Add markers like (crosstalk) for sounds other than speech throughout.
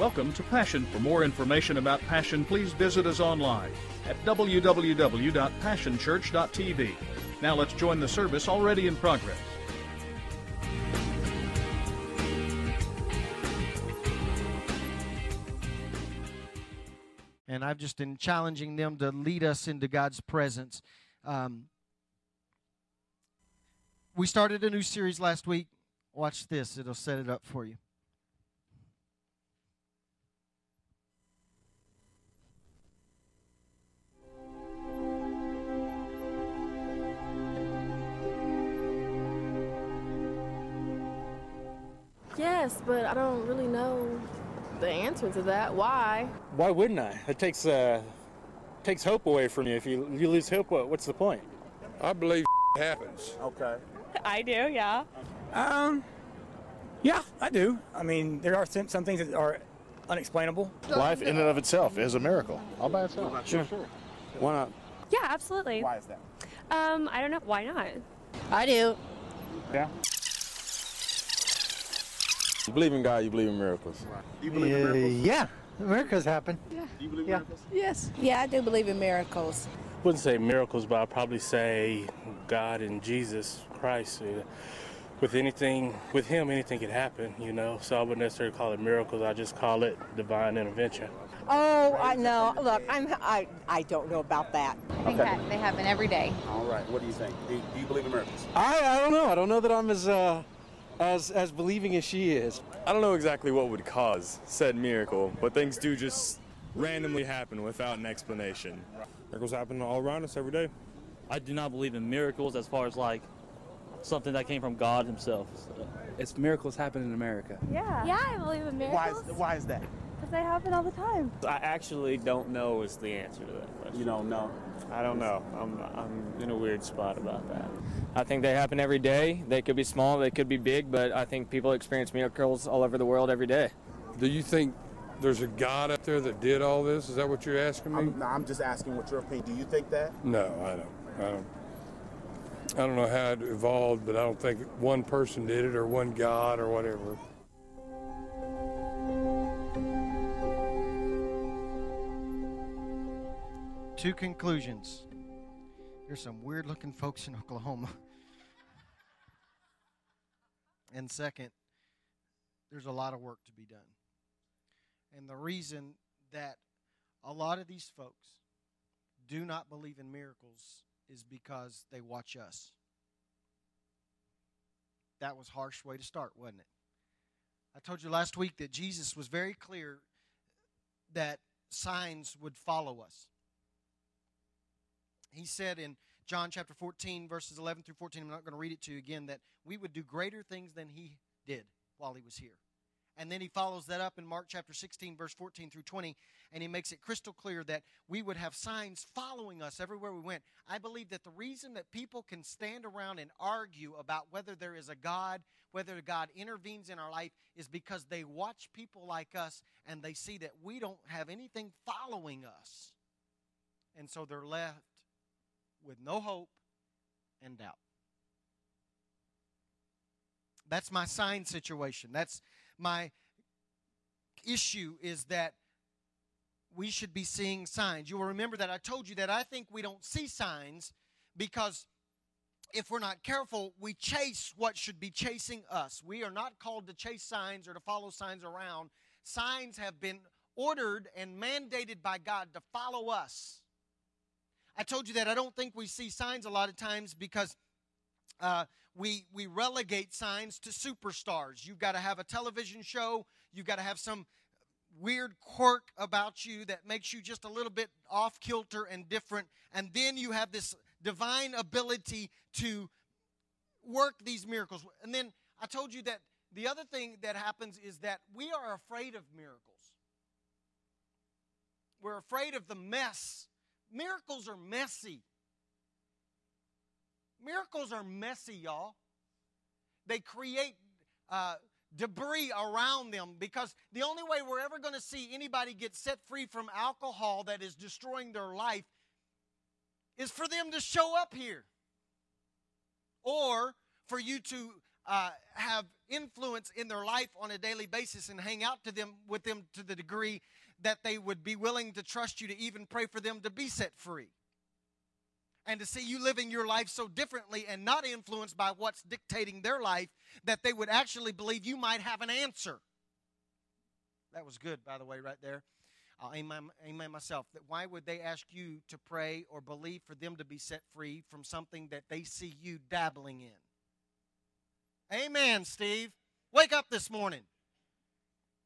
Welcome to Passion. For more information about Passion, please visit us online at www.passionchurch.tv. Now let's join the service already in progress. and I've just been challenging them to lead us into God's presence. Um, we started a new series last week. Watch this, it'll set it up for you. Yes, but I don't really know the answer to that. Why? Why wouldn't I? It takes uh, takes hope away from you. If you you lose hope, what, what's the point? I believe it (laughs) happens. Okay. I do, yeah. Um, yeah, I do. I mean, there are some, some things that are unexplainable. Life in and of itself is a miracle, all by itself. Sure. Why not? Yeah, absolutely. Why is that? Um, I don't know. Why not? I do. Yeah. You believe in God, you believe in miracles. Do you believe in miracles? Yeah, miracles happen. Do you believe Yeah. in miracles? Yes. Yeah, I do believe in miracles. I wouldn't say miracles, but I'd probably say God and Jesus Christ. With anything, with Him, anything could happen, you know. So I wouldn't necessarily call it miracles. I just call it divine intervention. Oh, I know. Look, I'm. I. I don't know about that. I think that they happen every day. All right. What do you think? Do, do you believe in miracles? I I don't know. I don't know that I'm as uh, as as believing as she is. I don't know exactly what would cause said miracle, but things do just randomly happen without an explanation. Miracles happen all around us every day. I do not believe in miracles as far as like something that came from God Himself. So. It's miracles happen in America. Yeah. Yeah, I believe in Why miracles. is, why is that? Because they happen all the time. I actually don't know is the answer to that question. You don't know. I don't know. I'm, I'm in a weird spot about that. I think they happen every day. They could be small, they could be big, but I think people experience miracles all over the world every day. Do you think there's a God up there that did all this? Is that what you're asking me? I'm, no, I'm just asking what your opinion. Do you think that? No, I don't. I don't. I don't know how it evolved, but I don't think one person did it or one God or whatever. Two conclusions. There's some weird looking folks in Oklahoma. (laughs) And second, there's a lot of work to be done. And the reason that a lot of these folks do not believe in miracles is because they watch us. That was harsh way to start, wasn't it? I told you last week that Jesus was very clear that signs would follow us. He said in John chapter 14, verses 11 through 14, I'm not going to read it to you again, that we would do greater things than he did while he was here. And then he follows that up in Mark chapter 16, verse 14 through 20, and he makes it crystal clear that we would have signs following us everywhere we went. I believe that the reason that people can stand around and argue about whether there is a God, whether God intervenes in our life, is because they watch people like us and they see that we don't have anything following us. And so they're left with no hope and doubt. That's my sign situation. That's my issue is that we should be seeing signs. You will remember that I told you that I think we don't see signs because if we're not careful, we chase what should be chasing us. We are not called to chase signs or to follow signs around. Signs have been ordered and mandated by God to follow us. I told you that I don't think we see signs a lot of times because uh, we we relegate signs to superstars. You've got to have a television show. You've got to have some weird quirk about you that makes you just a little bit off kilter and different, and then you have this divine ability to work these miracles. And then I told you that the other thing that happens is that we are afraid of miracles. We're afraid of the mess. Miracles are messy. Miracles are messy, y'all. They create uh, debris around them because the only way we're ever going to see anybody get set free from alcohol that is destroying their life is for them to show up here or for you to uh, have influence in their life on a daily basis and hang out to them with them to the degree that they would be willing to trust you to even pray for them to be set free and to see you living your life so differently and not influenced by what's dictating their life that they would actually believe you might have an answer. That was good, by the way, right there. I'll amen, myself. That why would they ask you to pray or believe for them to be set free from something that they see you dabbling in? Amen, Steve. Wake up this morning.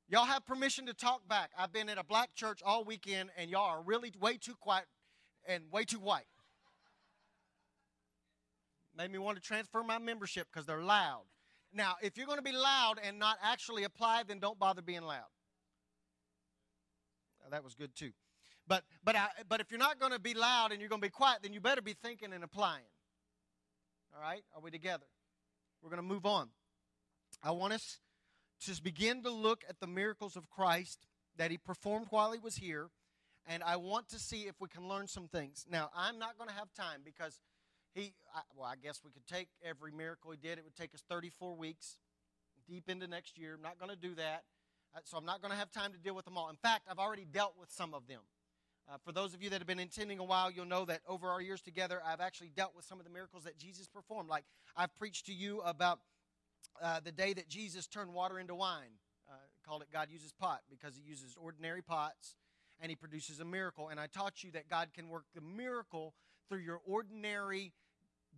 Y'all have permission to talk back. I've been at a black church all weekend, and y'all are really way too quiet and way too white. Made me want to transfer my membership because they're loud. Now, if you're going to be loud and not actually apply, then don't bother being loud. Now, that was good too. But but I, but if you're not going to be loud and you're going to be quiet, then you better be thinking and applying. All right? Are we together? We're going to move on. I want us to begin to look at the miracles of Christ that he performed while he was here, and I want to see if we can learn some things. Now, I'm not going to have time because he, I, well, I guess we could take every miracle he did. It would take us 34 weeks deep into next year. I'm not going to do that. Uh, so I'm not going to have time to deal with them all. In fact, I've already dealt with some of them. Uh, for those of you that have been attending a while, you'll know that over our years together, I've actually dealt with some of the miracles that Jesus performed. Like I've preached to you about uh, the day that Jesus turned water into wine. Uh, called it God uses pot because he uses ordinary pots and he produces a miracle. And I taught you that God can work the miracle through your ordinary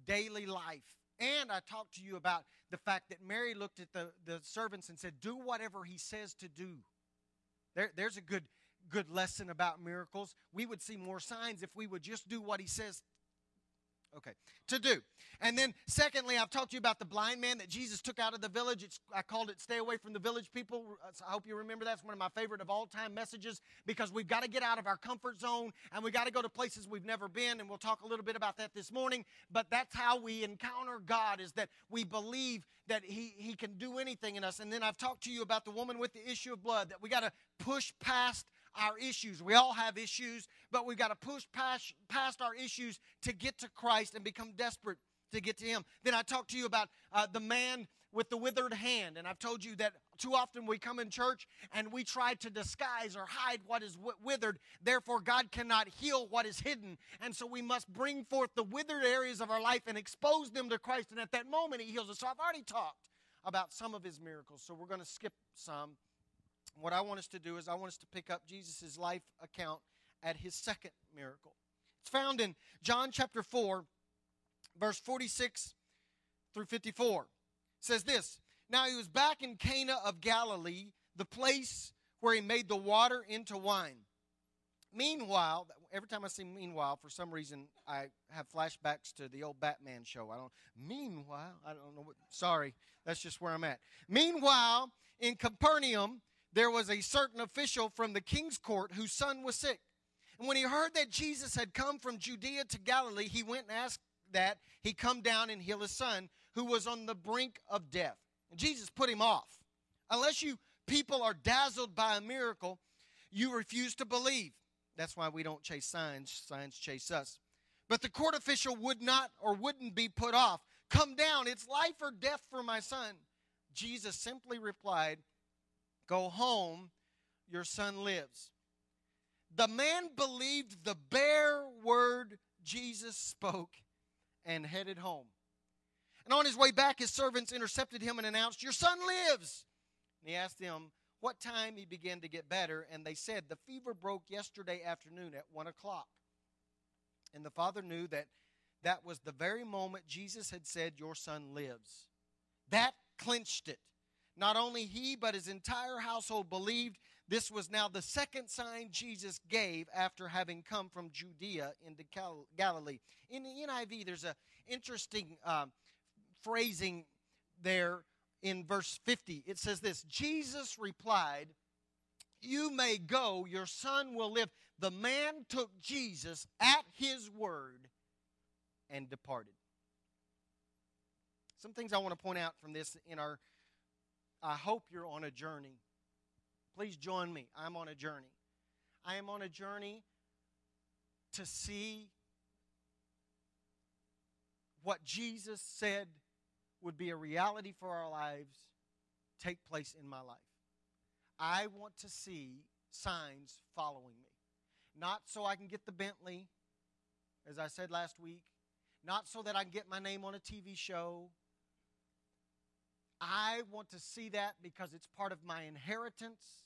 daily life. And I talked to you about the fact that Mary looked at the, the servants and said, Do whatever he says to do. There, there's a good, good lesson about miracles. We would see more signs if we would just do what he says Okay, to do. And then, secondly, I've talked to you about the blind man that Jesus took out of the village. It's, I called it Stay Away from the Village People. Uh, I hope you remember that's one of my favorite of all time messages because we've got to get out of our comfort zone and we've got to go to places we've never been. And we'll talk a little bit about that this morning. But that's how we encounter God is that we believe that he, he can do anything in us. And then I've talked to you about the woman with the issue of blood, that we got to push past our issues. We all have issues, but we've got to push past, past our issues to get to Christ and become desperate to get to Him. Then I talked to you about uh, the man with the withered hand, and I've told you that too often we come in church and we try to disguise or hide what is withered. Therefore, God cannot heal what is hidden, and so we must bring forth the withered areas of our life and expose them to Christ. And at that moment, He heals us. So I've already talked about some of His miracles, so we're going to skip some what I want us to do is I want us to pick up Jesus' life account at his second miracle. It's found in John chapter 4, verse 46 through 54. It says this Now he was back in Cana of Galilee, the place where he made the water into wine. Meanwhile, every time I say meanwhile, for some reason I have flashbacks to the old Batman show. I don't meanwhile, I don't know what sorry, that's just where I'm at. Meanwhile, in Capernaum, there was a certain official from the king's court whose son was sick. And when he heard that Jesus had come from Judea to Galilee, he went and asked that he come down and heal his son, who was on the brink of death. And Jesus put him off. Unless you people are dazzled by a miracle, you refuse to believe. That's why we don't chase signs, signs chase us. But the court official would not or wouldn't be put off. Come down, it's life or death for my son. Jesus simply replied, Go home, your son lives. The man believed the bare word Jesus spoke and headed home. And on his way back, his servants intercepted him and announced, Your son lives. And he asked them what time he began to get better, and they said, The fever broke yesterday afternoon at one o'clock. And the father knew that that was the very moment Jesus had said, Your son lives. That clinched it. Not only he, but his entire household believed this was now the second sign Jesus gave after having come from Judea into Galilee. In the NIV, there's an interesting uh, phrasing there in verse 50. It says this Jesus replied, You may go, your son will live. The man took Jesus at his word and departed. Some things I want to point out from this in our I hope you're on a journey. Please join me. I'm on a journey. I am on a journey to see what Jesus said would be a reality for our lives take place in my life. I want to see signs following me. Not so I can get the Bentley, as I said last week, not so that I can get my name on a TV show. I want to see that because it's part of my inheritance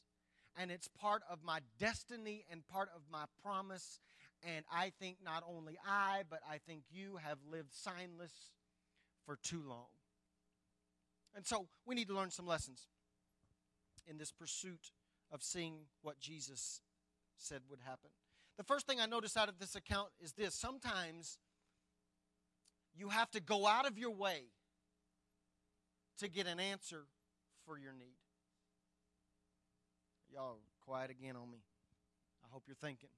and it's part of my destiny and part of my promise. And I think not only I, but I think you have lived signless for too long. And so we need to learn some lessons in this pursuit of seeing what Jesus said would happen. The first thing I notice out of this account is this sometimes you have to go out of your way to get an answer for your need. Y'all quiet again on me. I hope you're thinking.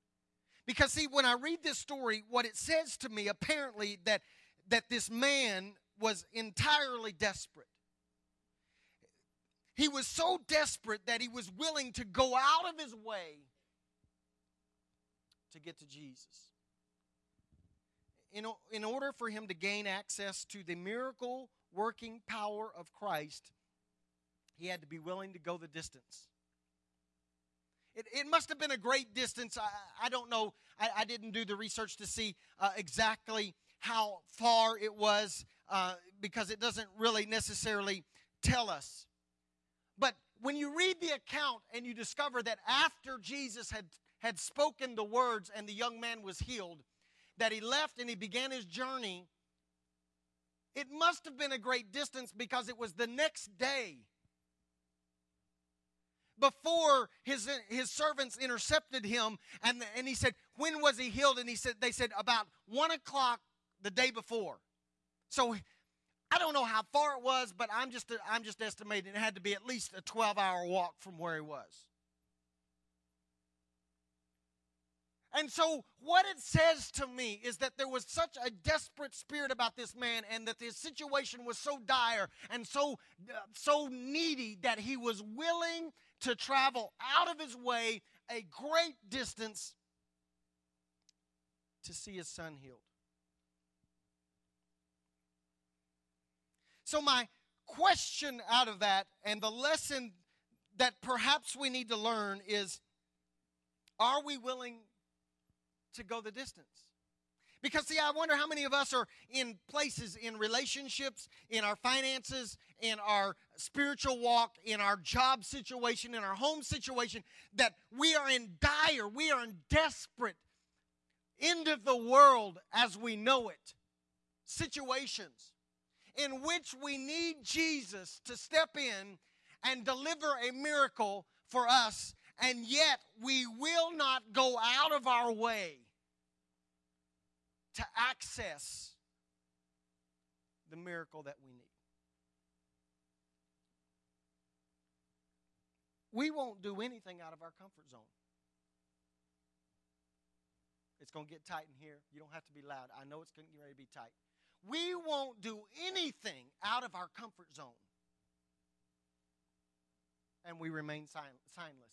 Because see, when I read this story, what it says to me apparently that that this man was entirely desperate. He was so desperate that he was willing to go out of his way to get to Jesus. In, in order for him to gain access to the miracle working power of Christ, he had to be willing to go the distance. It, it must have been a great distance. I, I don't know. I, I, didn't do the research to see uh, exactly how far it was uh, because it doesn't really necessarily tell us. But when you read the account and you discover that after Jesus had, had spoken the words and the young man was healed, that he left and he began his journey, it must have been a great distance because it was the next day before his, his servants intercepted him and, and he said when was he healed? And he said they said about one o'clock the day before. So i don't know how far it was but i'm just i'm just estimating it had to be at least a 12 hour walk from where he was And so, what it says to me is that there was such a desperate spirit about this man, and that his situation was so dire and so, uh, so needy that he was willing to travel out of his way a great distance to see his son healed. So, my question out of that, and the lesson that perhaps we need to learn is are we willing to go the distance. Because, see, I wonder how many of us are in places, in relationships, in our finances, in our spiritual walk, in our job situation, in our home situation, that we are in dire, we are in desperate, end of the world as we know it situations in which we need Jesus to step in and deliver a miracle for us and yet we will not go out of our way to access the miracle that we need. We won't do anything out of our comfort zone. It's going to get tight in here. You don't have to be loud. I know it's going to get ready to be tight. We won't do anything out of our comfort zone. And we remain silent, signless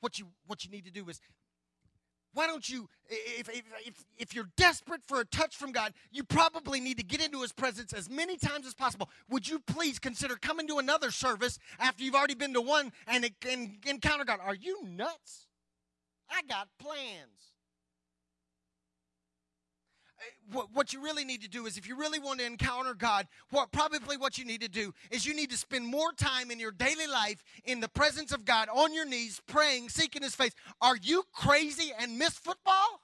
what you what you need to do is why don't you if, if, if, if, you're desperate for a touch from god you probably need to get into his presence as many times as possible. Would you please consider coming to another service after you've already been to one and, and encounter god? Are you nuts? I got plans Eh, what, what you really need to do is if you really want to encounter God, what probably what you need to do is you need to spend more time in your daily life in the presence of God on your knees, praying, seeking his face. Are you crazy and miss football?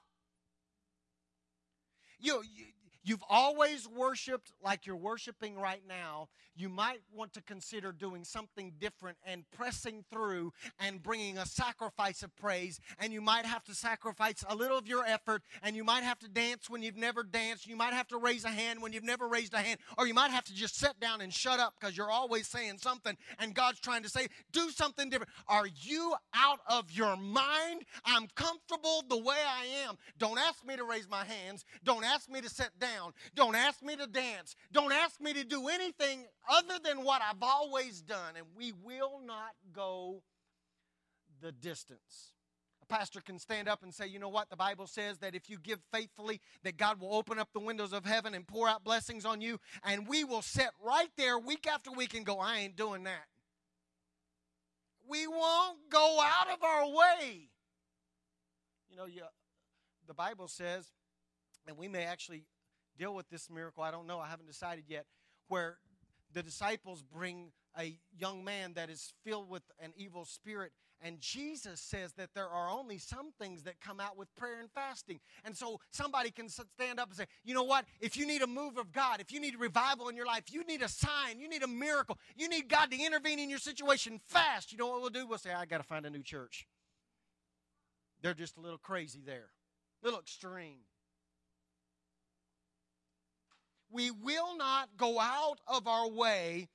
You, you you've always worshiped like you're worshiping right now, you might want to consider doing something different and pressing through and bringing a sacrifice of praise. And you might have to sacrifice a little of your effort, and you might have to dance when you've never danced. You might have to raise a hand when you've never raised a hand, or you might have to just sit down and shut up because you're always saying something, and God's trying to say, do something different. Are you out of your mind? I'm comfortable the way I am. Don't ask me to raise my hands. Don't ask me to sit down. Don't ask me to dance. Don't ask me to do anything other than what I've always done, and we will not go the distance. A pastor can stand up and say, you know what? The Bible says that if you give faithfully, that God will open up the windows of heaven and pour out blessings on you. And we will sit right there week after week and go, I ain't doing that. We won't go out of our way. You know, you, the Bible says, and we may actually deal with this miracle, I don't know, I haven't decided yet, where the disciples bring a young man that is filled with an evil spirit. And Jesus says that there are only some things that come out with prayer and fasting. And so somebody can stand up and say, you know what? If you need a move of God, if you need revival in your life, you need a sign, you need a miracle, you need God to intervene in your situation fast. You know what we'll do? We'll say, I got to find a new church. They're just a little crazy there, a little extreme. We will not go out of our way.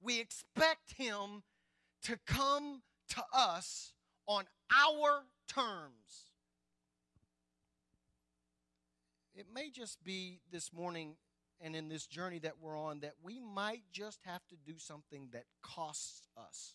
We expect Him to come to us on our terms. It may just be this morning and in this journey that we're on that we might just have to do something that costs us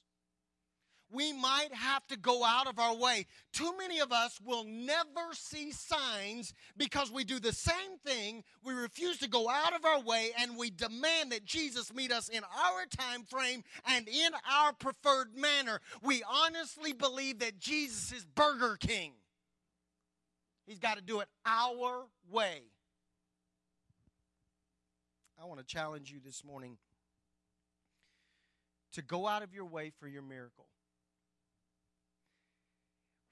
we might have to go out of our way. Too many of us will never see signs because we do the same thing. We refuse to go out of our way and we demand that Jesus meet us in our time frame and in our preferred manner. We honestly believe that Jesus is Burger King. He's got to do it our way. I want to challenge you this morning to go out of your way for your miracle.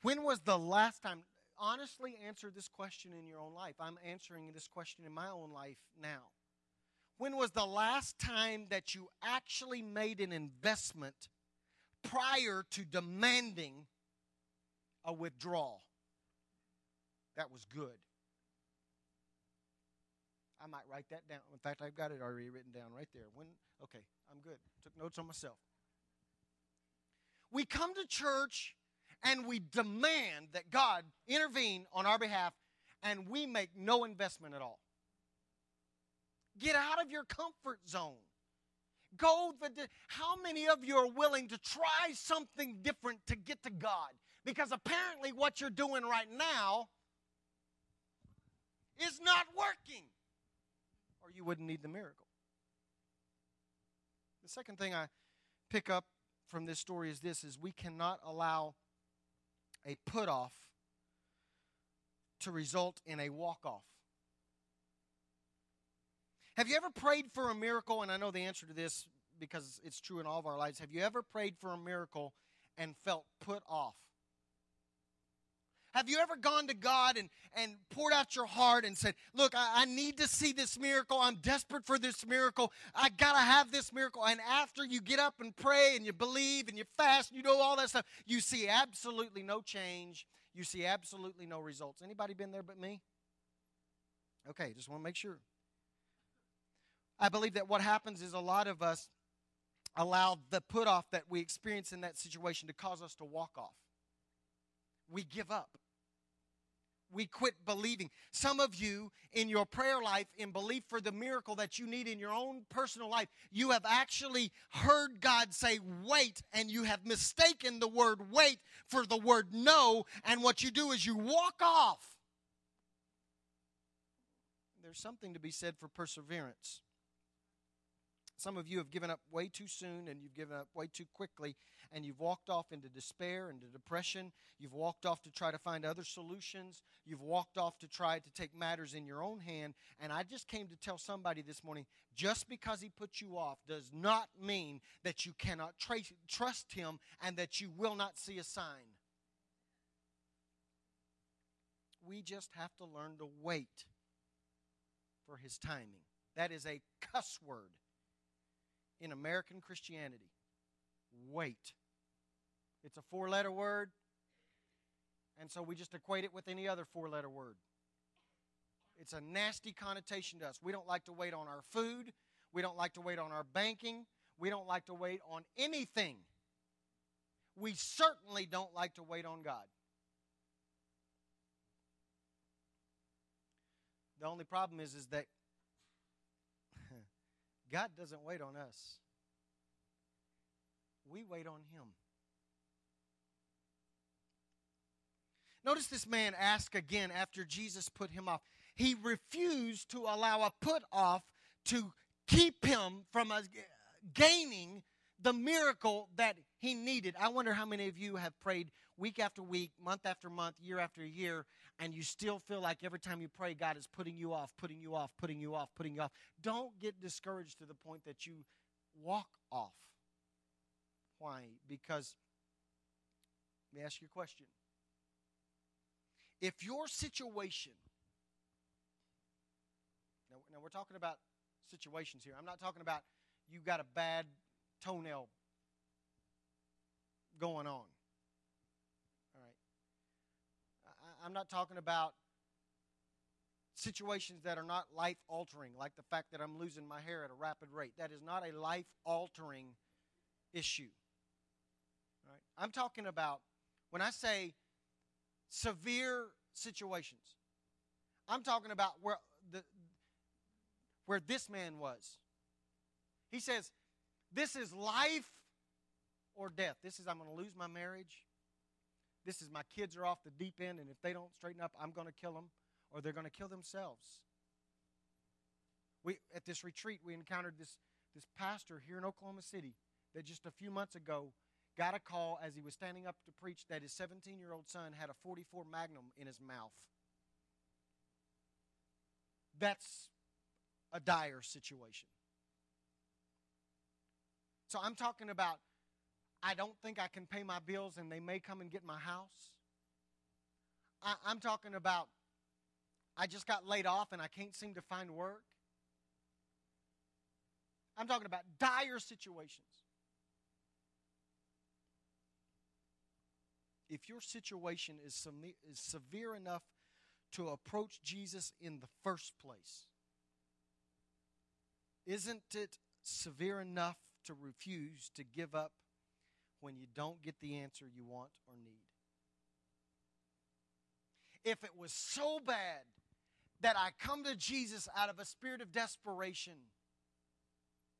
When was the last time? Honestly, answer this question in your own life. I'm answering this question in my own life now. When was the last time that you actually made an investment prior to demanding a withdrawal? That was good. I might write that down. In fact, I've got it already written down right there. When okay, I'm good. Took notes on myself. We come to church and we demand that God intervene on our behalf, and we make no investment at all. Get out of your comfort zone. Go the how many of you are willing to try something different to get to God? Because apparently what you're doing right now is not working. Or you wouldn't need the miracle. The second thing I pick up from this story is this is we cannot allow a put off to result in a walk off. Have you ever prayed for a miracle? And I know the answer to this because it's true in all of our lives. Have you ever prayed for a miracle and felt put off? Have you ever gone to God and, and poured out your heart and said, Look, I, I need to see this miracle. I'm desperate for this miracle. I got to have this miracle. And after you get up and pray and you believe and you fast, and you know all that stuff, you see absolutely no change. You see absolutely no results. Anybody been there but me? Okay, just want to make sure. I believe that what happens is a lot of us allow the put off that we experience in that situation to cause us to walk off we give up. We quit believing. Some of you, in your prayer life, in belief for the miracle that you need in your own personal life, you have actually heard God say, wait, and you have mistaken the word wait for the word no, and what you do is you walk off. There's something to be said for perseverance. Some of you have given up way too soon and you've given up way too quickly and you've walked off into despair, into depression. You've walked off to try to find other solutions. You've walked off to try to take matters in your own hand. And I just came to tell somebody this morning just because he put you off does not mean that you cannot trace, trust him and that you will not see a sign. We just have to learn to wait for his timing. That is a cuss word in American Christianity. Wait. It's a four letter word, and so we just equate it with any other four letter word. It's a nasty connotation to us. We don't like to wait on our food, we don't like to wait on our banking, we don't like to wait on anything. We certainly don't like to wait on God. The only problem is, is that (laughs) God doesn't wait on us, we wait on Him. Notice this man asked again after Jesus put him off. He refused to allow a put off to keep him from gaining the miracle that he needed. I wonder how many of you have prayed week after week, month after month, year after year, and you still feel like every time you pray, God is putting you off, putting you off, putting you off, putting you off. Don't get discouraged to the point that you walk off. Why? Because, let me ask you a question. If your situation, now, now we're talking about situations here. I'm not talking about you got a bad toenail going on. All right. I, I'm not talking about situations that are not life altering, like the fact that I'm losing my hair at a rapid rate. That is not a life altering issue. I'm talking about when I say severe situations. I'm talking about where the where this man was. He says, This is life or death. This is, I'm going to lose my marriage. This is, my kids are off the deep end, and if they don't straighten up, I'm going to kill them, or they're going to kill themselves. We, at this retreat, we encountered this, this pastor here in Oklahoma City that just a few months ago got a call as he was standing up to preach that his 17 year old son had a 44 Magnum in his mouth. That's a dire situation. So I'm talking about I don't think I can pay my bills and they may come and get my house. I, am talking about I just got laid off and I can't seem to find work. I'm talking about dire situations. If your situation is, some, is severe enough to approach Jesus in the first place, isn't it severe enough to refuse to give up when you don't get the answer you want or need? If it was so bad that I come to Jesus out of a spirit of desperation,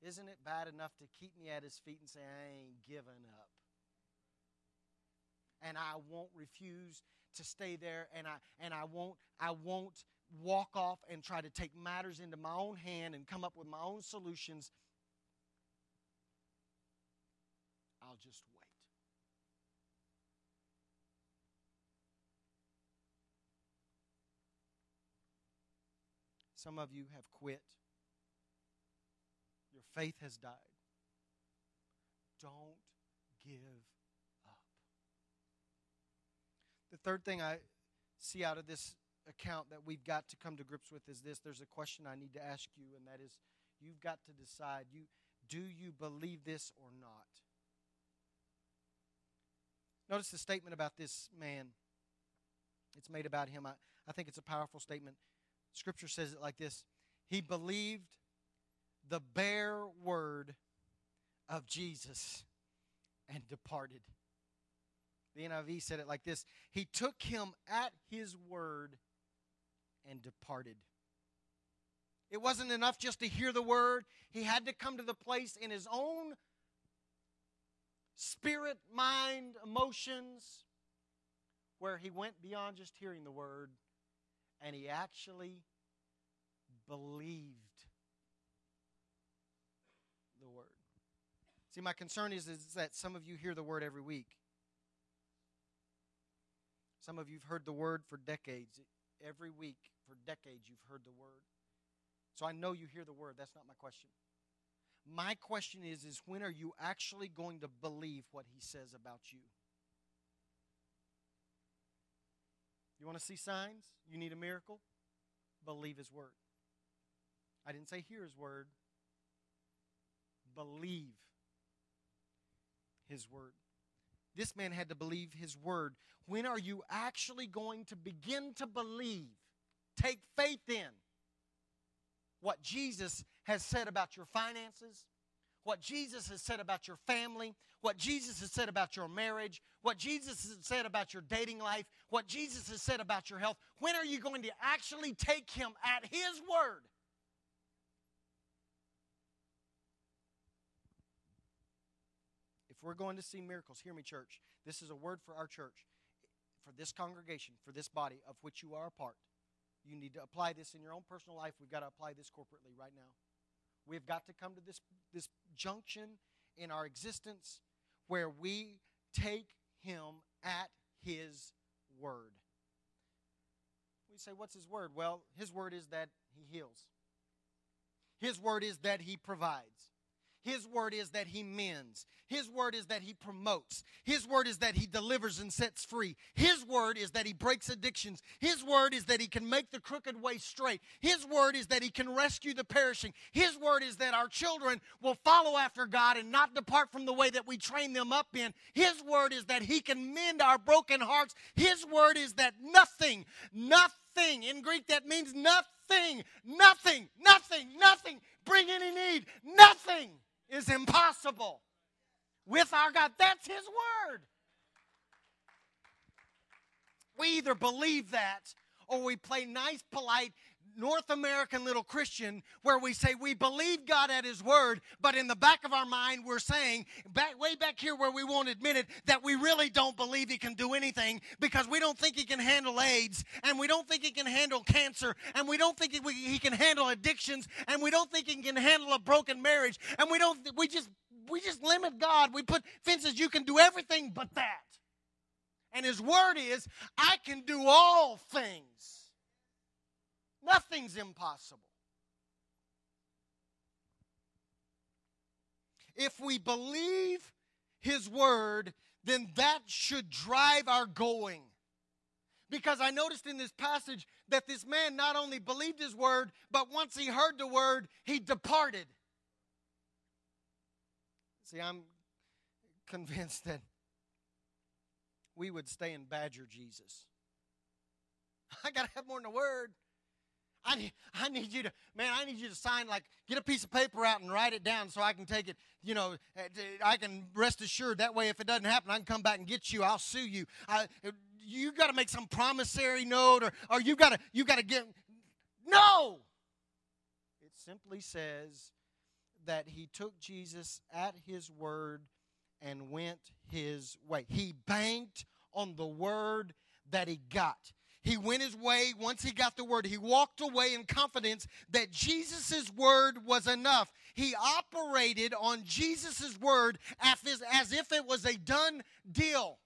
isn't it bad enough to keep me at his feet and say, I ain't giving up? And I won't refuse to stay there and I and I won't I won't walk off and try to take matters into my own hand and come up with my own solutions. I'll just wait. Some of you have quit. Your faith has died. Don't give. The third thing I see out of this account that we've got to come to grips with is this there's a question I need to ask you, and that is you've got to decide you do you believe this or not? Notice the statement about this man. It's made about him. I, I think it's a powerful statement. Scripture says it like this He believed the bare word of Jesus and departed. The NIV said it like this He took him at his word and departed. It wasn't enough just to hear the word, he had to come to the place in his own spirit, mind, emotions where he went beyond just hearing the word and he actually believed the word. See, my concern is, is that some of you hear the word every week. Some of you have heard the word for decades. Every week for decades you've heard the word. So I know you hear the word. That's not my question. My question is is when are you actually going to believe what he says about you? You want to see signs? You need a miracle? Believe his word. I didn't say hear his word. Believe his word. This man had to believe his word. When are you actually going to begin to believe, take faith in what Jesus has said about your finances, what Jesus has said about your family, what Jesus has said about your marriage, what Jesus has said about your dating life, what Jesus has said about your health. When are you going to actually take him at his word? If we're going to see miracles, hear me, church. This is a word for our church. for this congregation, for this body of which you are a part. You need to apply this in your own personal life. We've got to apply this corporately right now. We've got to come to this, this junction in our existence where we take Him at His word. We say, What's His word? Well, His word is that He heals, His word is that He provides. His word is that he mends. His word is that he promotes. His word is that he delivers and sets free. His word is that he breaks addictions. His word is that he can make the crooked way straight. His word is that he can rescue the perishing. His word is that our children will follow after God and not depart from the way that we train them up in. His word is that he can mend our broken hearts. His word is that nothing, nothing, in Greek that means nothing, nothing, nothing, nothing, bring any need, nothing is impossible with our God. That's His Word. We either believe that or we play nice, polite, North American little Christian where we say we believe God at His Word, but in the back of our mind we're saying, back, way back here where we won't admit it, that we really don't believe He can do anything because we don't think He can handle AIDS, and we don't think He can handle cancer, and we don't think He, he can handle addictions, and we don't think He can handle a broken marriage, and we don't, we just, we just limit God. We put fences, you can do everything but that. And His Word is, I can do all things. Nothing's impossible. If we believe His Word, then that should drive our going. Because I noticed in this passage that this man not only believed His Word, but once he heard the Word, he departed. See, I'm convinced that we would stay and badger Jesus. (laughs) I got to have more than a word. I need, I need you to, man, I need you to sign, like, get a piece of paper out and write it down so I can take it, you know, eh, I can rest assured. That way, if it doesn't happen, I can come back and get you. I'll sue you. I, you got to make some promissory note or, or you got to, you got to get, no! It simply says that he took Jesus at his word and went his way. He banked on the word that he got. He went his way once he got the word. He walked away in confidence that Jesus' word was enough. He operated on Jesus' word as if it was a done deal.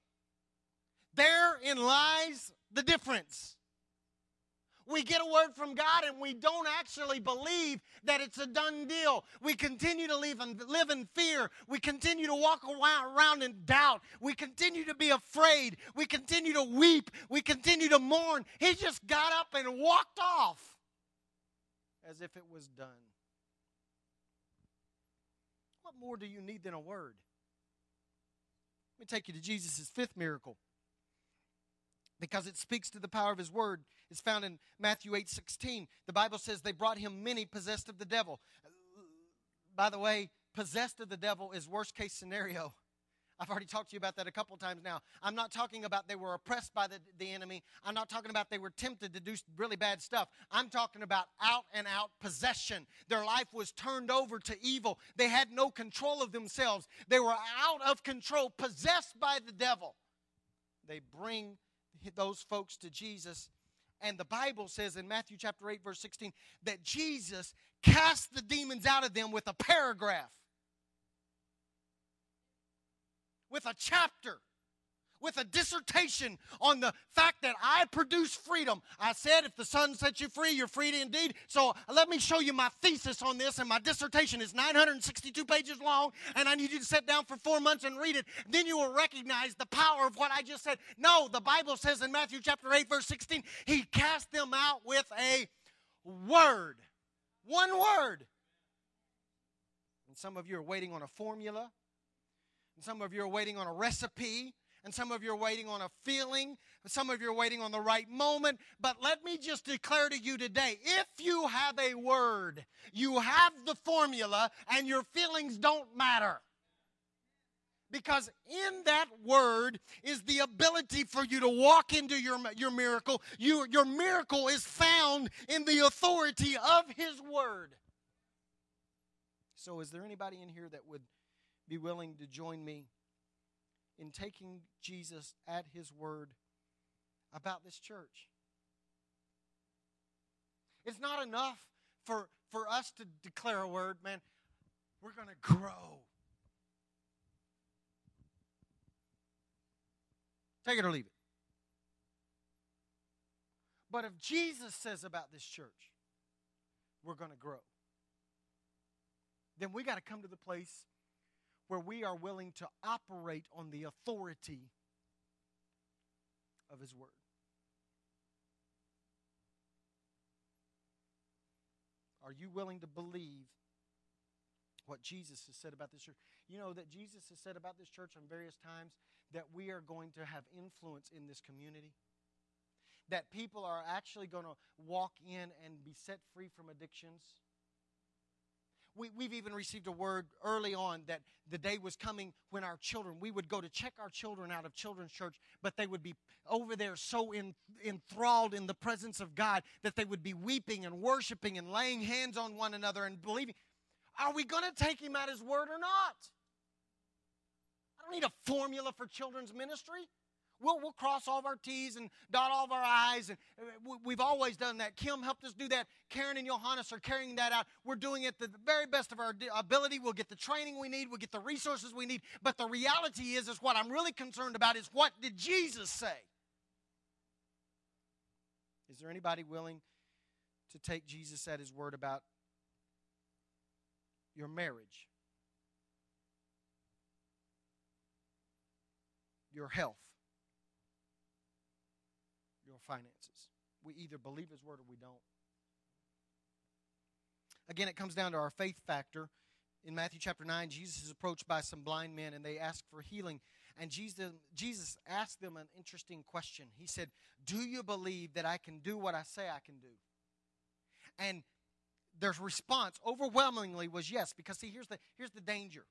Therein lies the difference. We get a word from God and we don't actually believe that it's a done deal. We continue to live in, live in fear. We continue to walk around in doubt. We continue to be afraid. We continue to weep. We continue to mourn. He just got up and walked off as if it was done. What more do you need than a word? Let me take you to Jesus' fifth miracle because it speaks to the power of his word. It's found in Matthew 8 16. The Bible says they brought him many possessed of the devil. By the way, possessed of the devil is worst case scenario. I've already talked to you about that a couple times now. I'm not talking about they were oppressed by the, the enemy. I'm not talking about they were tempted to do really bad stuff. I'm talking about out and out possession. Their life was turned over to evil. They had no control of themselves. They were out of control, possessed by the devil. They bring those folks to Jesus. And the Bible says in Matthew chapter 8, verse 16, that Jesus cast the demons out of them with a paragraph, with a chapter with a dissertation on the fact that I produce freedom. I said, if the Son sets you free, you're free indeed. So uh, let me show you my thesis on this, and my dissertation is 962 pages long, and I need you to sit down for four months and read it. Then you will recognize the power of what I just said. No, the Bible says in Matthew chapter 8, verse 16, He cast them out with a word. One word. And some of you are waiting on a formula. And some of you are waiting on a recipe and some of you are waiting on a feeling, some of you are waiting on the right moment. But let me just declare to you today if you have a word, you have the formula, and your feelings don't matter. Because in that word is the ability for you to walk into your, your miracle. You, your miracle is found in the authority of His word. So, is there anybody in here that would be willing to join me in taking Jesus at his word about this church. It's not enough for, for us to declare a word, man, we're going to grow. Take it or leave it. But if Jesus says about this church, we're going to grow, then we got to come to the place where we are willing to operate on the authority of His Word. Are you willing to believe what Jesus has said about this church? You know that Jesus has said about this church on various times that we are going to have influence in this community. That people are actually going to walk in and be set free from addictions. We, we've even received a word early on that the day was coming when our children, we would go to check our children out of children's church, but they would be over there so in, enthralled in the presence of God that they would be weeping and worshiping and laying hands on one another and believing. Are we going to take him at his word or not? I don't need a formula for children's ministry. We'll, we'll cross all of our T's and dot all of our I's. And uh, we've always done that. Kim helped us do that. Karen and Johannes are carrying that out. We're doing it the very best of our ability. We'll get the training we need. We'll get the resources we need. But the reality is, is what I'm really concerned about is what did Jesus say? Is there anybody willing to take Jesus at his word about your marriage, your health, finances. We either believe His word or we don't. Again, it comes down to our faith factor. In Matthew chapter 9, Jesus is approached by some blind men and they ask for healing. And Jesus, Jesus asked them an interesting question. He said, Do you believe that I can do what I say I can do? And their response overwhelmingly was yes, because see, here's the, here's the danger.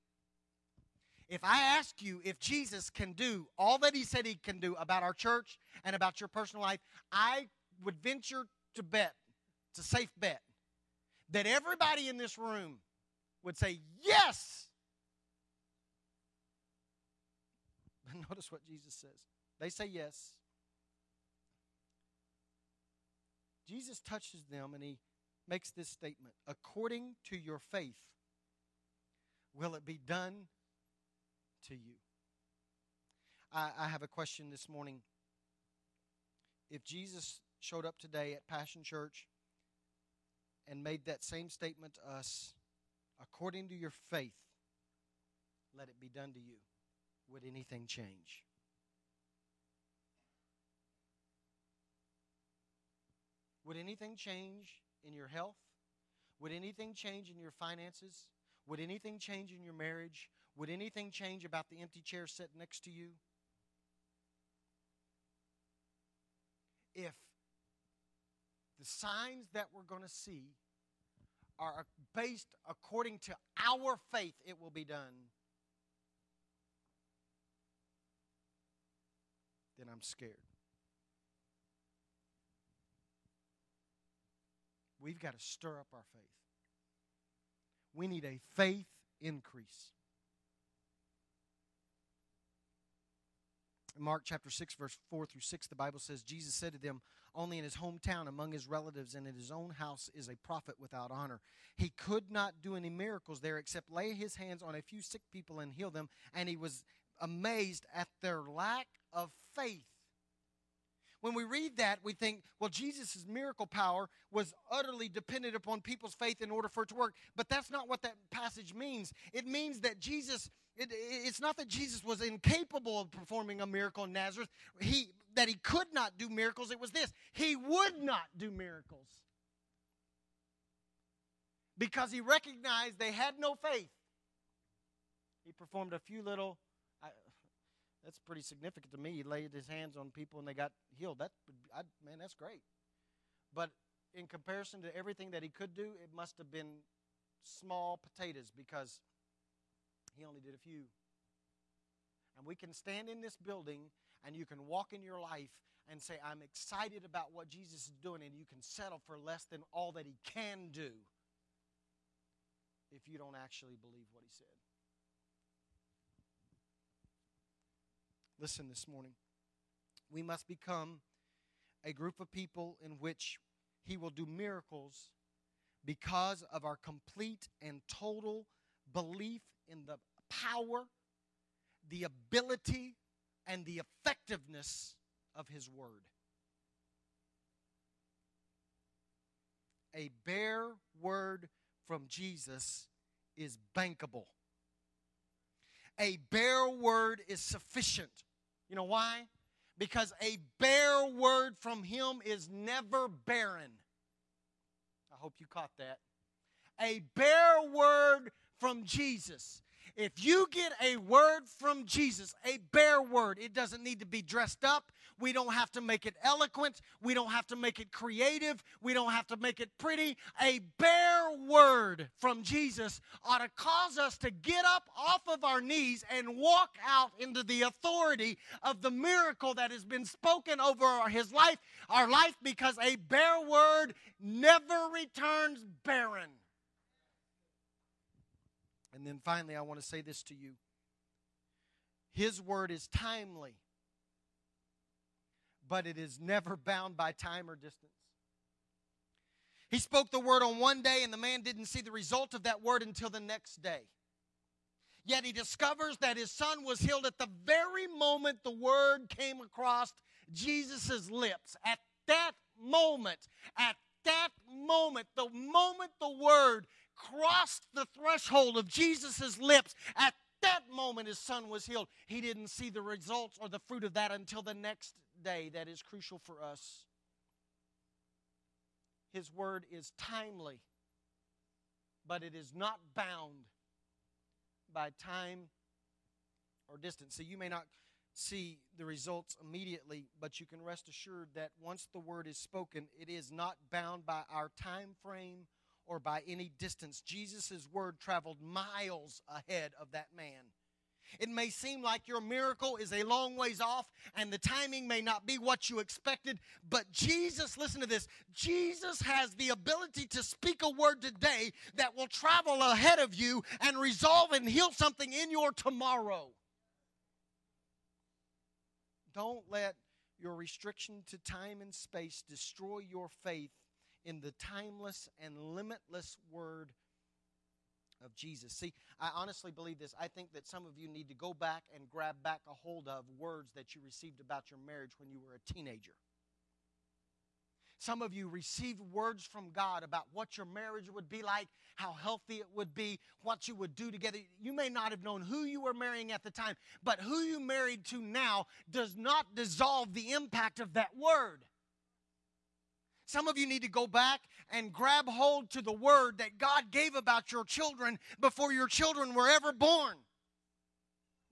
If I ask you if Jesus can do all that he said he can do about our church and about your personal life, I would venture to bet, it's a safe bet, that everybody in this room would say, Yes! But (laughs) notice what Jesus says. They say yes. Jesus touches them and he makes this statement according to your faith, will it be done to you? I, I have a question this morning. If Jesus showed up today at Passion Church and made that same statement to us, according to your faith, let it be done to you, would anything change? Would anything change in your health? Would anything change in your finances? Would anything change in your marriage? Would anything change about the empty chair sitting next to you? If the signs that we're going to see are based according to our faith, it will be done. Then I'm scared. We've got to stir up our faith. We need a faith increase. Mark chapter 6, verse 4 through 6, the Bible says, Jesus said to them, Only in his hometown, among his relatives, and in his own house is a prophet without honor. He could not do any miracles there except lay his hands on a few sick people and heal them, and he was amazed at their lack of faith. When we read that, we think, well, Jesus' miracle power was utterly dependent upon people's faith in order for it to work. But that's not what that passage means. It means that Jesus, it, it's not that Jesus was incapable of performing a miracle in Nazareth, he, that he could not do miracles. It was this he would not do miracles because he recognized they had no faith. He performed a few little that's pretty significant to me. He laid his hands on people and they got healed. That, I, man, that's great. But in comparison to everything that he could do, it must have been small potatoes because he only did a few. And we can stand in this building and you can walk in your life and say, I'm excited about what Jesus is doing, and you can settle for less than all that he can do if you don't actually believe what he said. Listen this morning. We must become a group of people in which He will do miracles because of our complete and total belief in the power, the ability, and the effectiveness of His Word. A bare word from Jesus is bankable. A bare word is sufficient. You know why? Because a bare word from Him is never barren. I hope you caught that. A bare word from Jesus. If you get a word from Jesus, a bare word, it doesn't need to be dressed up. We don't have to make it eloquent. We don't have to make it creative. We don't have to make it pretty. A bare word from Jesus ought to cause us to get up off of our knees and walk out into the authority of the miracle that has been spoken over our his life, our life, because a bare word never returns barren. And then finally, I want to say this to you His word is timely, but it is never bound by time or distance. He spoke the word on one day, and the man didn't see the result of that word until the next day. Yet he discovers that his son was healed at the very moment the word came across Jesus' lips. At that moment, at that moment, the moment the word crossed the threshold of Jesus' lips, at that moment his son was healed. He didn't see the results or the fruit of that until the next day. That is crucial for us. His word is timely, but it is not bound by time or distance. So you may not see the results immediately, but you can rest assured that once the word is spoken, it is not bound by our time frame or by any distance. Jesus' word traveled miles ahead of that man. It may seem like your miracle is a long ways off and the timing may not be what you expected, but Jesus, listen to this, Jesus has the ability to speak a word today that will travel ahead of you and resolve and heal something in your tomorrow. Don't let your restriction to time and space destroy your faith in the timeless and limitless word of Jesus. See, I honestly believe this. I think that some of you need to go back and grab back a hold of words that you received about your marriage when you were a teenager. Some of you received words from God about what your marriage would be like, how healthy it would be, what you would do together. You may not have known who you were marrying at the time, but who you married to now does not dissolve the impact of that word. Some of you need to go back and grab hold to the word that God gave about your children before your children were ever born.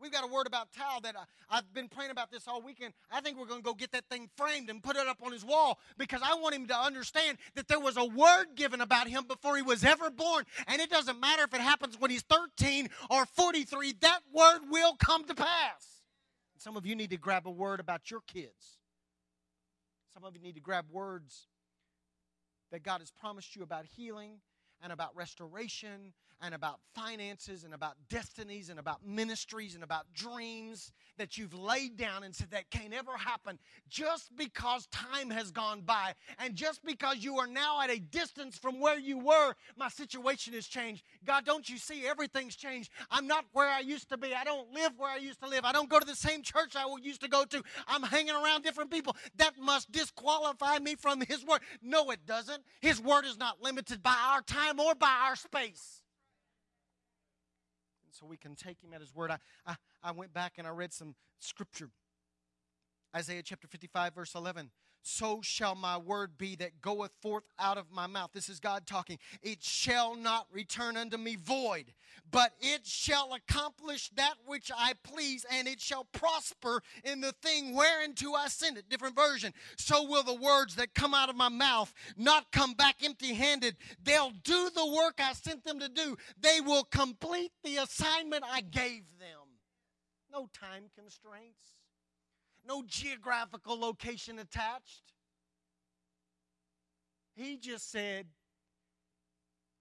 We've got a word about Tal that uh, I, have been praying about this all weekend. I think we're going to go get that thing framed and put it up on his wall because I want him to understand that there was a word given about him before he was ever born. And it doesn't matter if it happens when he's 13 or 43, that word will come to pass. Some of you need to grab a word about your kids. Some of you need to grab words that God has promised you about healing and about restoration and about finances and about destinies and about ministries and about dreams that you've laid down and said that can't ever happen just because time has gone by. And just because you are now at a distance from where you were my situation has changed. God don't you see everything's changed? I'm not where i used to be. I don't live where i used to live. I don't go to the same church i used to go to. I'm hanging around different people. That must disqualify me from his word. No it doesn't. His word is not limited by our time or by our space so we can take him at his word. I, I, I went back and I read some scripture. Isaiah chapter 55, verse 11 so shall my word be that goeth forth out of my mouth. This is God talking. It shall not return unto me void, but it shall accomplish that which I please, and it shall prosper in the thing whereunto I send it. Different version. So will the words that come out of my mouth not come back empty handed. They'll do the work I sent them to do, they will complete the assignment I gave them. No time constraints no geographical location attached. He just said,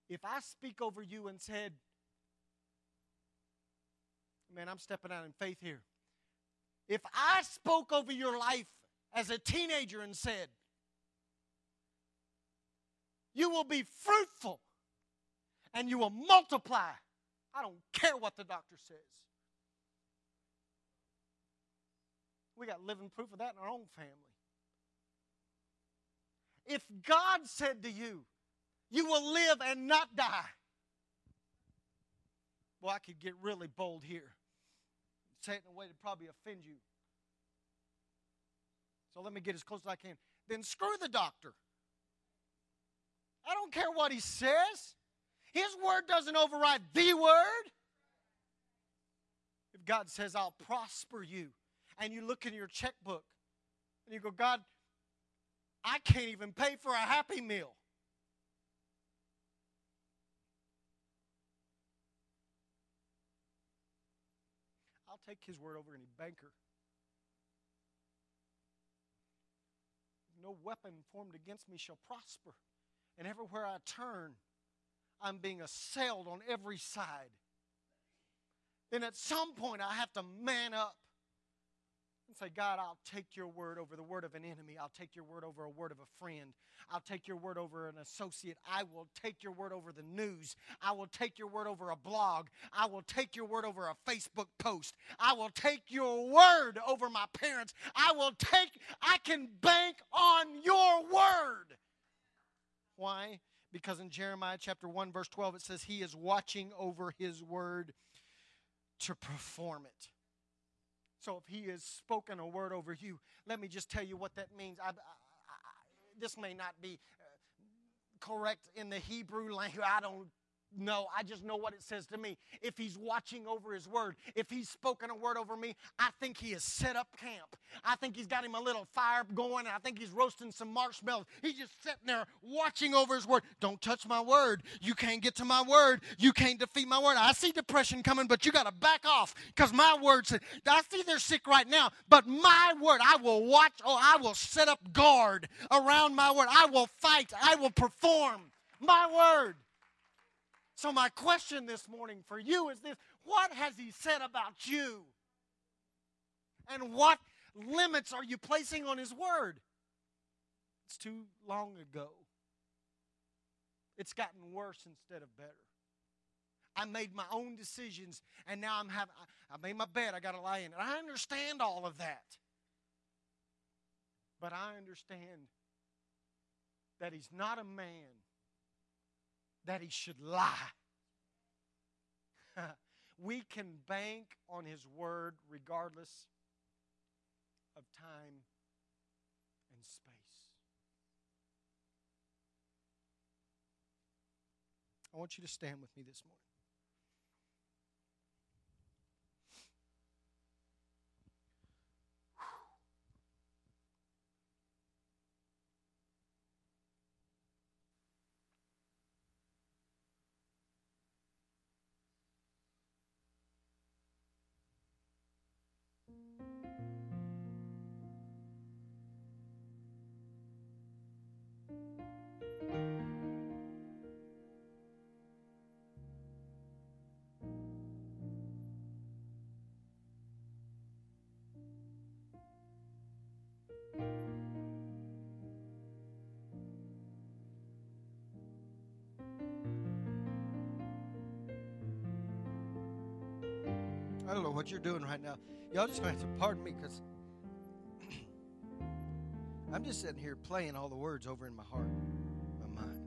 if I speak over you and said, man, I'm stepping out in faith here. If I spoke over your life as a teenager and said, you will be fruitful and you will multiply, I don't care what the doctor says. We got living proof of that in our own family. If God said to you, you will live and not die. Well, I could get really bold here. Say it in a way that probably offend you. So let me get as close as I can. Then screw the doctor. I don't care what he says. His word doesn't override the word. If God says, I'll prosper you, and you look in your checkbook and you go, God, I can't even pay for a happy meal. I'll take his word over any banker. No weapon formed against me shall prosper. And everywhere I turn, I'm being assailed on every side. Then at some point, I have to man up and say, God, I'll take your word over the word of an enemy. I'll take your word over a word of a friend. I'll take your word over an associate. I will take your word over the news. I will take your word over a blog. I will take your word over a Facebook post. I will take your word over my parents. I will take, I can bank on your word. Why? Because in Jeremiah chapter 1, verse 12, it says, He is watching over His word to perform it. So if he has spoken a word over you, let me just tell you what that means. I, I, I, this may not be uh, correct in the Hebrew language. I don't know. I just know what it says to me. If he's watching over his word, if he's spoken a word over me, I think he has set up camp. I think he's got him a little fire going, I think he's roasting some marshmallows. He's just sitting there watching over his word. Don't touch my word. You can't get to my word. You can't defeat my word. I see depression coming, but you got to back off because my word said, I see they're sick right now, but my word, I will watch, oh, I will set up guard around my word. I will fight. I will perform my word. So, my question this morning for you is this What has He said about you? And what limits are you placing on His Word? It's too long ago. It's gotten worse instead of better. I made my own decisions, and now I'm having. I made my bed. I got to lie in it. I understand all of that, but I understand that He's not a man that he should lie. (laughs) we can bank on his word regardless of time and space. I want you to stand with me this morning. What you're doing right now. Y'all just going to have to pardon me because (clears throat) I'm just sitting here playing all the words over in my heart, my mind.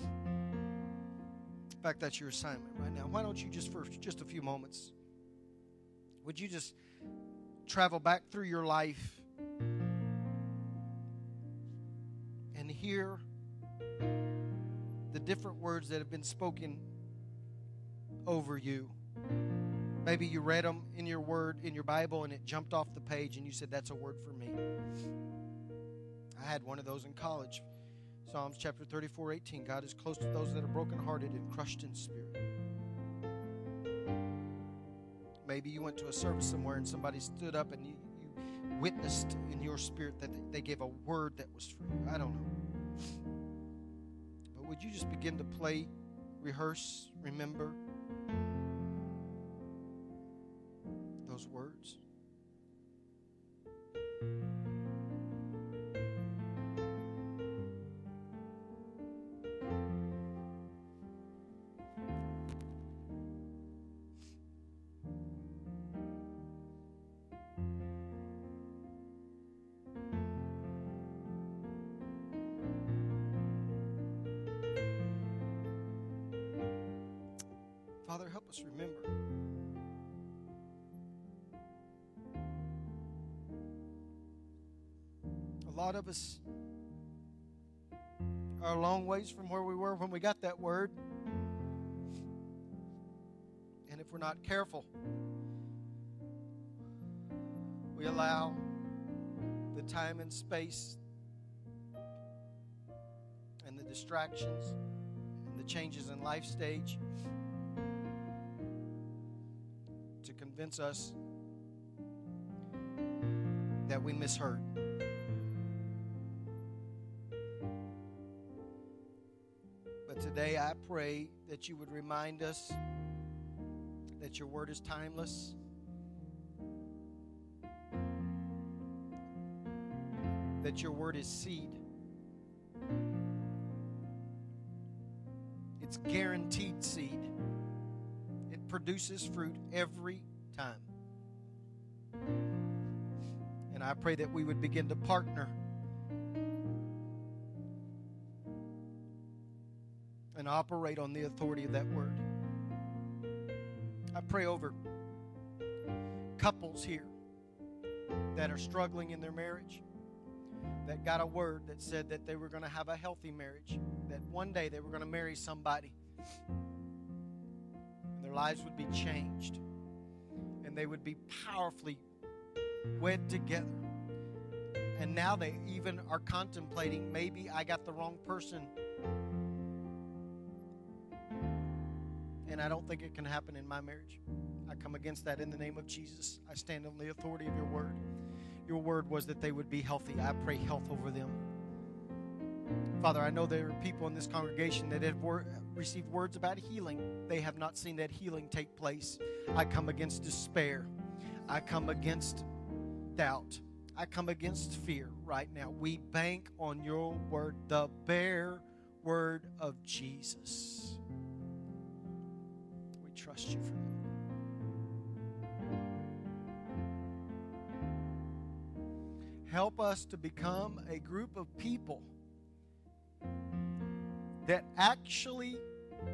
In fact, that's your assignment right now. Why don't you just for just a few moments, would you just travel back through your life and hear the different words that have been spoken over you? Maybe you read them in your word, in your Bible, and it jumped off the page, and you said, That's a word for me. I had one of those in college. Psalms chapter 34 18. God is close to those that are brokenhearted and crushed in spirit. Maybe you went to a service somewhere and somebody stood up and you, you witnessed in your spirit that they gave a word that was for you. I don't know. But would you just begin to play, rehearse, remember? Father, help us remember. A lot of us are a long ways from where we were when we got that word. And if we're not careful, we allow the time and space and the distractions and the changes in life stage convince us that we misheard. But today I pray that you would remind us that your word is timeless. That your word is seed. It's guaranteed seed. It produces fruit every time. And I pray that we would begin to partner and operate on the authority of that word. I pray over couples here that are struggling in their marriage that got a word that said that they were going to have a healthy marriage, that one day they were going to marry somebody and their lives would be changed they would be powerfully wed together. And now they even are contemplating maybe I got the wrong person. And I don't think it can happen in my marriage. I come against that in the name of Jesus. I stand on the authority of your word. Your word was that they would be healthy. I pray health over them. Father, I know there are people in this congregation that have received words about healing. They have not seen that healing take place. I come against despair. I come against doubt. I come against fear right now. We bank on your word, the bare word of Jesus. We trust you for that. Help us to become a group of people that actually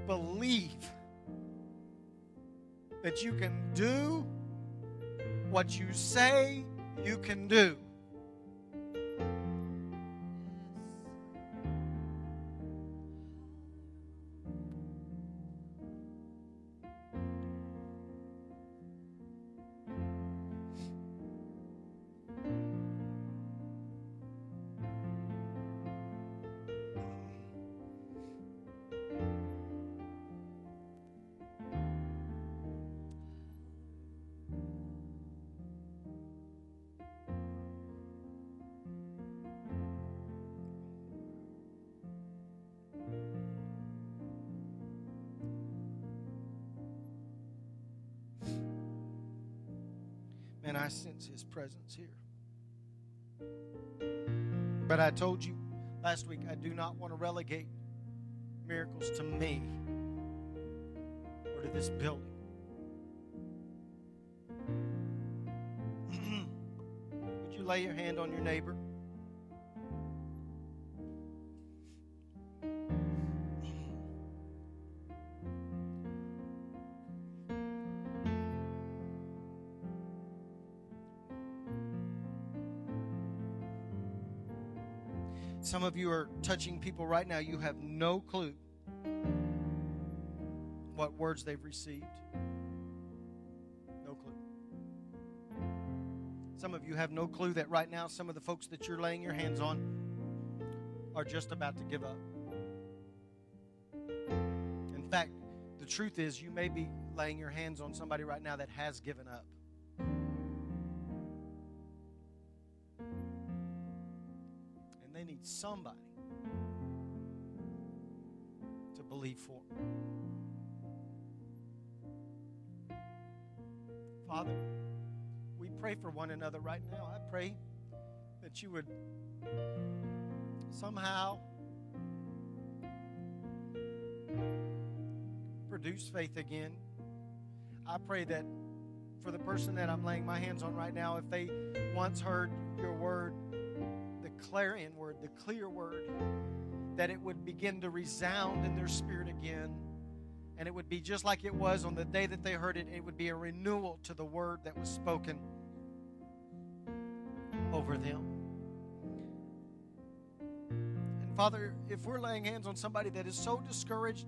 believe that you can do what you say you can do. Sense his presence here. But I told you last week, I do not want to relegate miracles to me or to this building. (clears throat) Would you lay your hand on your neighbor? Some of you are touching people right now. You have no clue what words they've received. No clue. Some of you have no clue that right now some of the folks that you're laying your hands on are just about to give up. In fact, the truth is, you may be laying your hands on somebody right now that has given up. That you would somehow produce faith again. I pray that for the person that I'm laying my hands on right now, if they once heard your word, the clarion word, the clear word, that it would begin to resound in their spirit again And it would be just like it was on the day that they heard it. It would be a renewal to the word that was spoken over them. Father, if we're laying hands on somebody that is so discouraged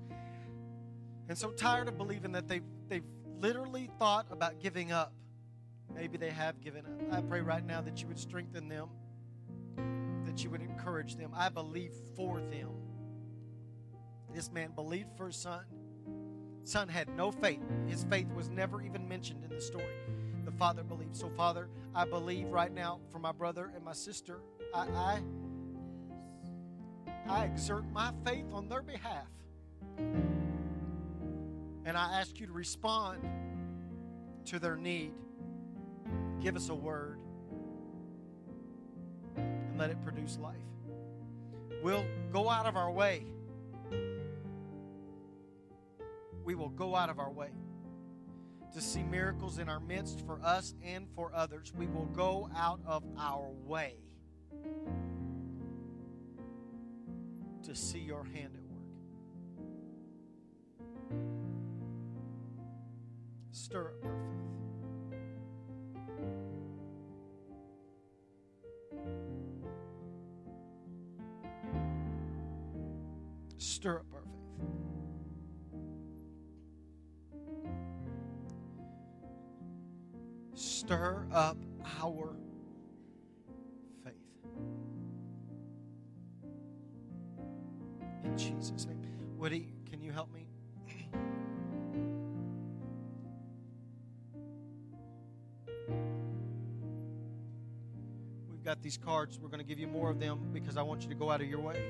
and so tired of believing that they've, they've literally thought about giving up, maybe they have given up. I pray right now that you would strengthen them, that you would encourage them. I believe for them. This man believed for his son. Son had no faith. His faith was never even mentioned in the story. The father believed. So, Father, I believe right now for my brother and my sister. I, I, I exert my faith on their behalf. And I ask you to respond to their need. Give us a word and let it produce life. We'll go out of our way. We will go out of our way to see miracles in our midst for us and for others. We will go out of our way to see your hand at work. Stir up our faith. Stir up our faith. Stir up our Jesus' name. Woody, can you help me? We've got these cards. We're going to give you more of them because I want you to go out of your way.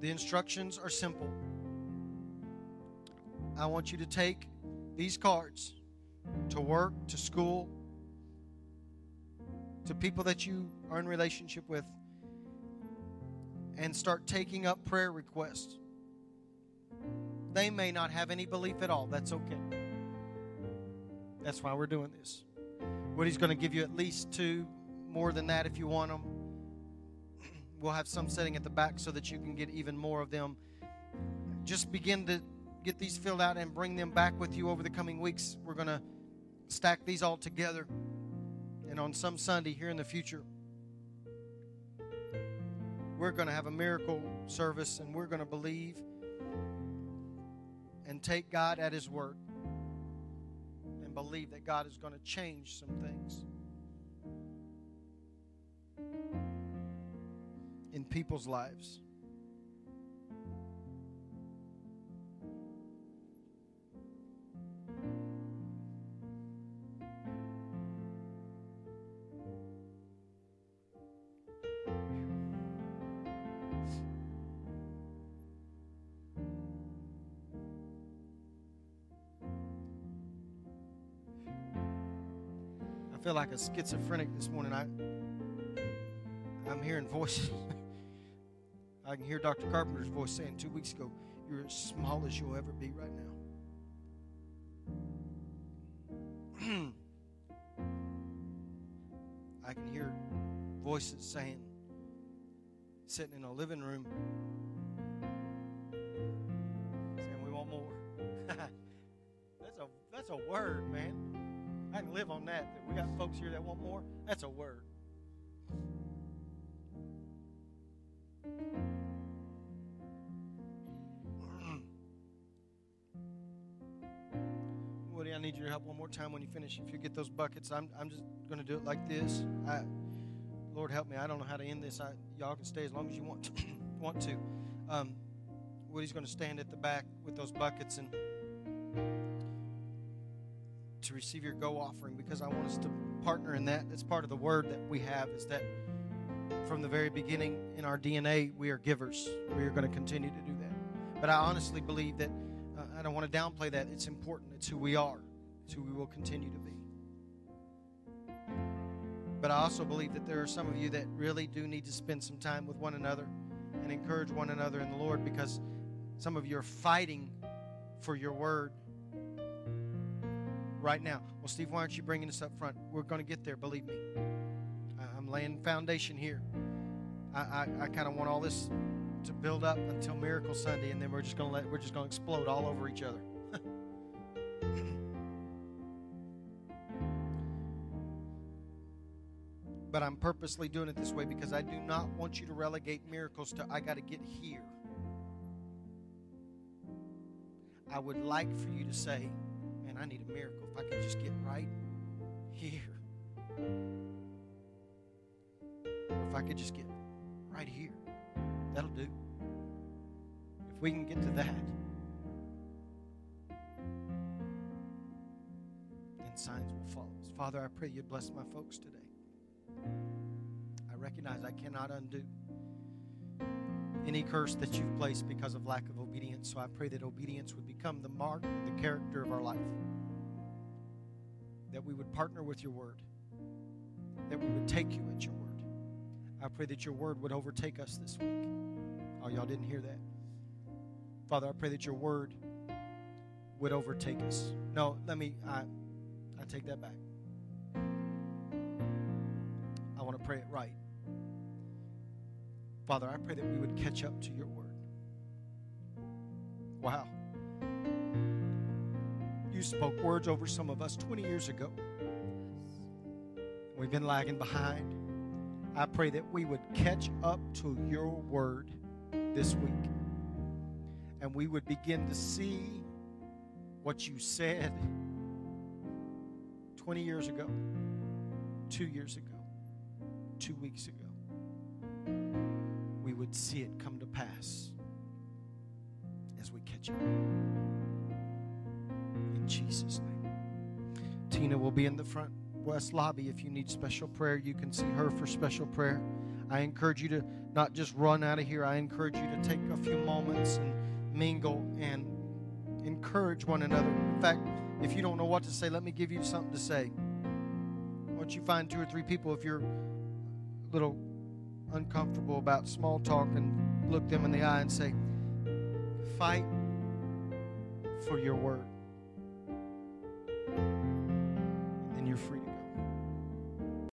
The instructions are simple. I want you to take these cards to work, to school, to people that you are in relationship with, and start taking up prayer requests. They may not have any belief at all. That's okay. That's why we're doing this. Woody's going to give you at least two, more than that if you want them. (clears throat) We'll have some sitting at the back so that you can get even more of them. Just begin to get these filled out and bring them back with you over the coming weeks. We're going to stack these all together. And on some Sunday here in the future, we're going to have a miracle service and we're going to believe and take God at His word and believe that God is going to change some things in people's lives. Feel like a schizophrenic this morning. I I'm hearing voices. (laughs) I can hear Dr. Carpenter's voice saying two weeks ago, You're as small as you'll ever be right now. (clears throat) I can hear voices saying, sitting in a living room, saying, We want more. (laughs) that's a that's a word, man. Can live on that. That we got folks here that want more. That's a word. (clears throat) Woody, I need your help one more time when you finish. If you get those buckets, I'm, I'm just going to do it like this. I, Lord help me. I don't know how to end this. I, y'all can stay as long as you want to. (clears throat) want to. Um, Woody's going to stand at the back with those buckets and to receive your go offering because I want us to partner in that. It's part of the word that we have is that from the very beginning in our DNA, we are givers. We are going to continue to do that. But I honestly believe that uh, I don't want to downplay that. It's important. It's who we are. It's who we will continue to be. But I also believe that there are some of you that really do need to spend some time with one another and encourage one another in the Lord because some of you are fighting for your word right now. Well, Steve, why aren't you bringing us up front? We're going to get there, believe me. I'm laying foundation here. I, I, I kind of want all this to build up until Miracle Sunday, and then we're just gonna let we're just gonna explode all over each other. (laughs) but I'm purposely doing it this way because I do not want you to relegate miracles to I got to get here. I would like for you to say, I need a miracle. If I could just get right here. If I could just get right here. That'll do. If we can get to that, then signs will follow us. Father, I pray you'd bless my folks today. I recognize I cannot undo any curse that you've placed because of lack of obedience. So I pray that obedience would become the mark the character of our life. That we would partner with your word. That we would take you at your word. I pray that your word would overtake us this week. Oh, y'all didn't hear that. Father, I pray that your word would overtake us. No, let me, I, I take that back. I want to pray it right. Father, I pray that we would catch up to your word. Wow. You spoke words over some of us 20 years ago. We've been lagging behind. I pray that we would catch up to your word this week. And we would begin to see what you said 20 years ago, two years ago, two weeks ago. Would see it come to pass as we catch up. In Jesus' name. Tina will be in the front west lobby. If you need special prayer, you can see her for special prayer. I encourage you to not just run out of here, I encourage you to take a few moments and mingle and encourage one another. In fact, if you don't know what to say, let me give you something to say. Once you find two or three people, if you're little uncomfortable about small talk, and look them in the eye and say, Fight for your word.